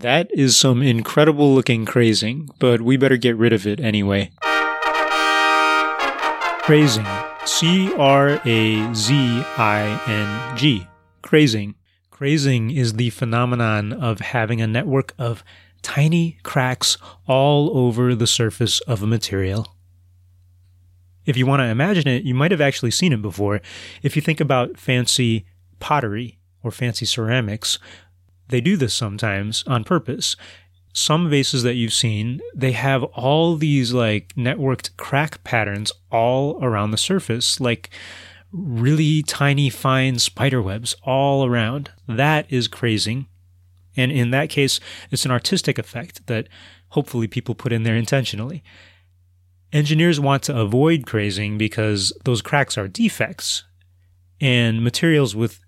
That is some incredible looking crazing, but we better get rid of it anyway. Crazing. C R A Z I N G. Crazing. Crazing is the phenomenon of having a network of tiny cracks all over the surface of a material. If you want to imagine it, you might have actually seen it before. If you think about fancy pottery or fancy ceramics, they do this sometimes on purpose. Some vases that you've seen, they have all these like networked crack patterns all around the surface, like really tiny, fine spider webs all around. That is crazing. And in that case, it's an artistic effect that hopefully people put in there intentionally. Engineers want to avoid crazing because those cracks are defects, and materials with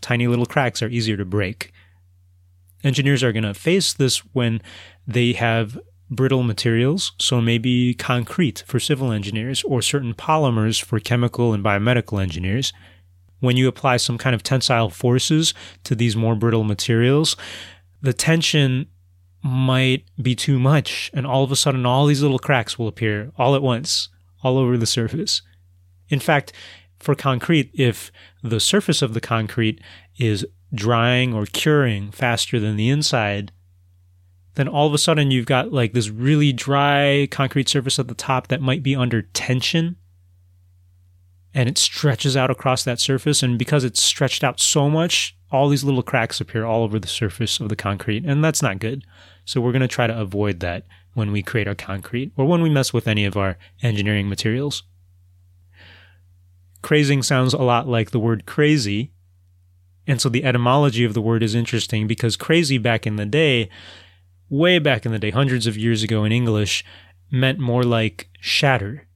tiny little cracks are easier to break. Engineers are going to face this when they have brittle materials, so maybe concrete for civil engineers or certain polymers for chemical and biomedical engineers. When you apply some kind of tensile forces to these more brittle materials, the tension might be too much, and all of a sudden, all these little cracks will appear all at once, all over the surface. In fact, for concrete, if the surface of the concrete is drying or curing faster than the inside, then all of a sudden you've got like this really dry concrete surface at the top that might be under tension and it stretches out across that surface. And because it's stretched out so much, all these little cracks appear all over the surface of the concrete. And that's not good. So we're going to try to avoid that when we create our concrete or when we mess with any of our engineering materials. Crazing sounds a lot like the word crazy, and so the etymology of the word is interesting because crazy back in the day, way back in the day, hundreds of years ago in English, meant more like shatter.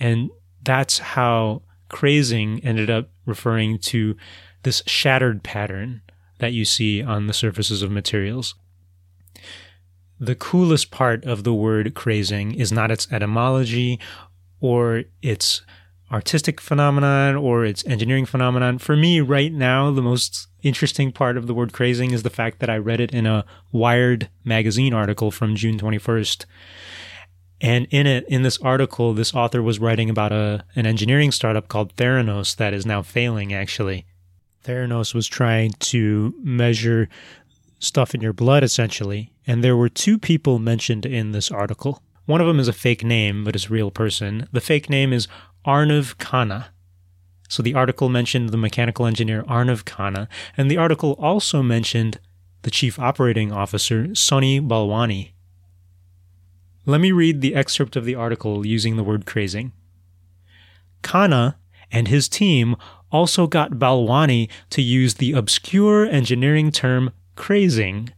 And that's how crazing ended up referring to this shattered pattern that you see on the surfaces of materials. The coolest part of the word crazing is not its etymology or its artistic phenomenon or its engineering phenomenon. For me, right now, the most interesting part of the word crazing is the fact that I read it in a Wired magazine article from June 21st. And in it, in this article, this author was writing about a, an engineering startup called Theranos that is now failing, actually. Theranos was trying to measure stuff in your blood, essentially. And there were two people mentioned in this article. One of them is a fake name, but is a real person. The fake name is Arnav Khanna. So the article mentioned the mechanical engineer Arnav Khanna, and the article also mentioned the chief operating officer, Sunny Balwani. Let me read the excerpt of the article using the word crazing. Khanna and his team also got Balwani to use the obscure engineering term crazing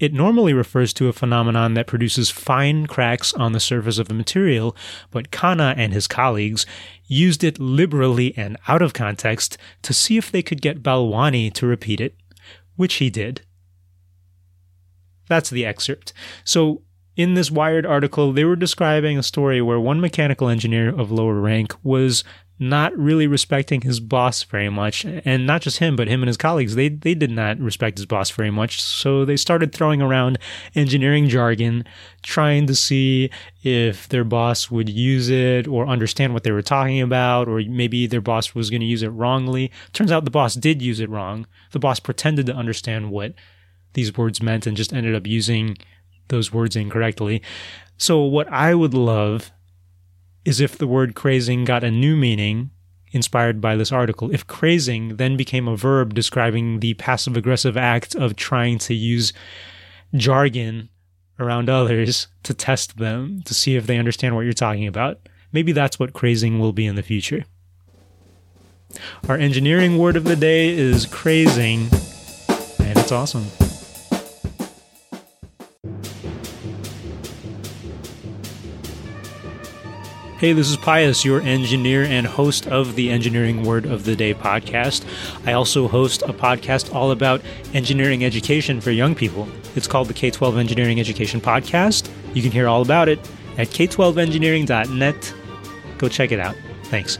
it normally refers to a phenomenon that produces fine cracks on the surface of a material, but Khanna and his colleagues used it liberally and out of context to see if they could get Balwani to repeat it, which he did. That's the excerpt. So, in this Wired article, they were describing a story where one mechanical engineer of lower rank was not really respecting his boss very much. And not just him, but him and his colleagues, they, they did not respect his boss very much. So they started throwing around engineering jargon, trying to see if their boss would use it or understand what they were talking about, or maybe their boss was going to use it wrongly. Turns out the boss did use it wrong. The boss pretended to understand what these words meant and just ended up using those words incorrectly. So what I would love is if the word crazing got a new meaning inspired by this article. If crazing then became a verb describing the passive aggressive act of trying to use jargon around others to test them to see if they understand what you're talking about. Maybe that's what crazing will be in the future. Our engineering word of the day is crazing, and it's awesome. Hey, this is Pius, your engineer and host of the Engineering Word of the Day podcast. I also host a podcast all about engineering education for young people. It's called the K 12 Engineering Education Podcast. You can hear all about it at k12engineering.net. Go check it out. Thanks.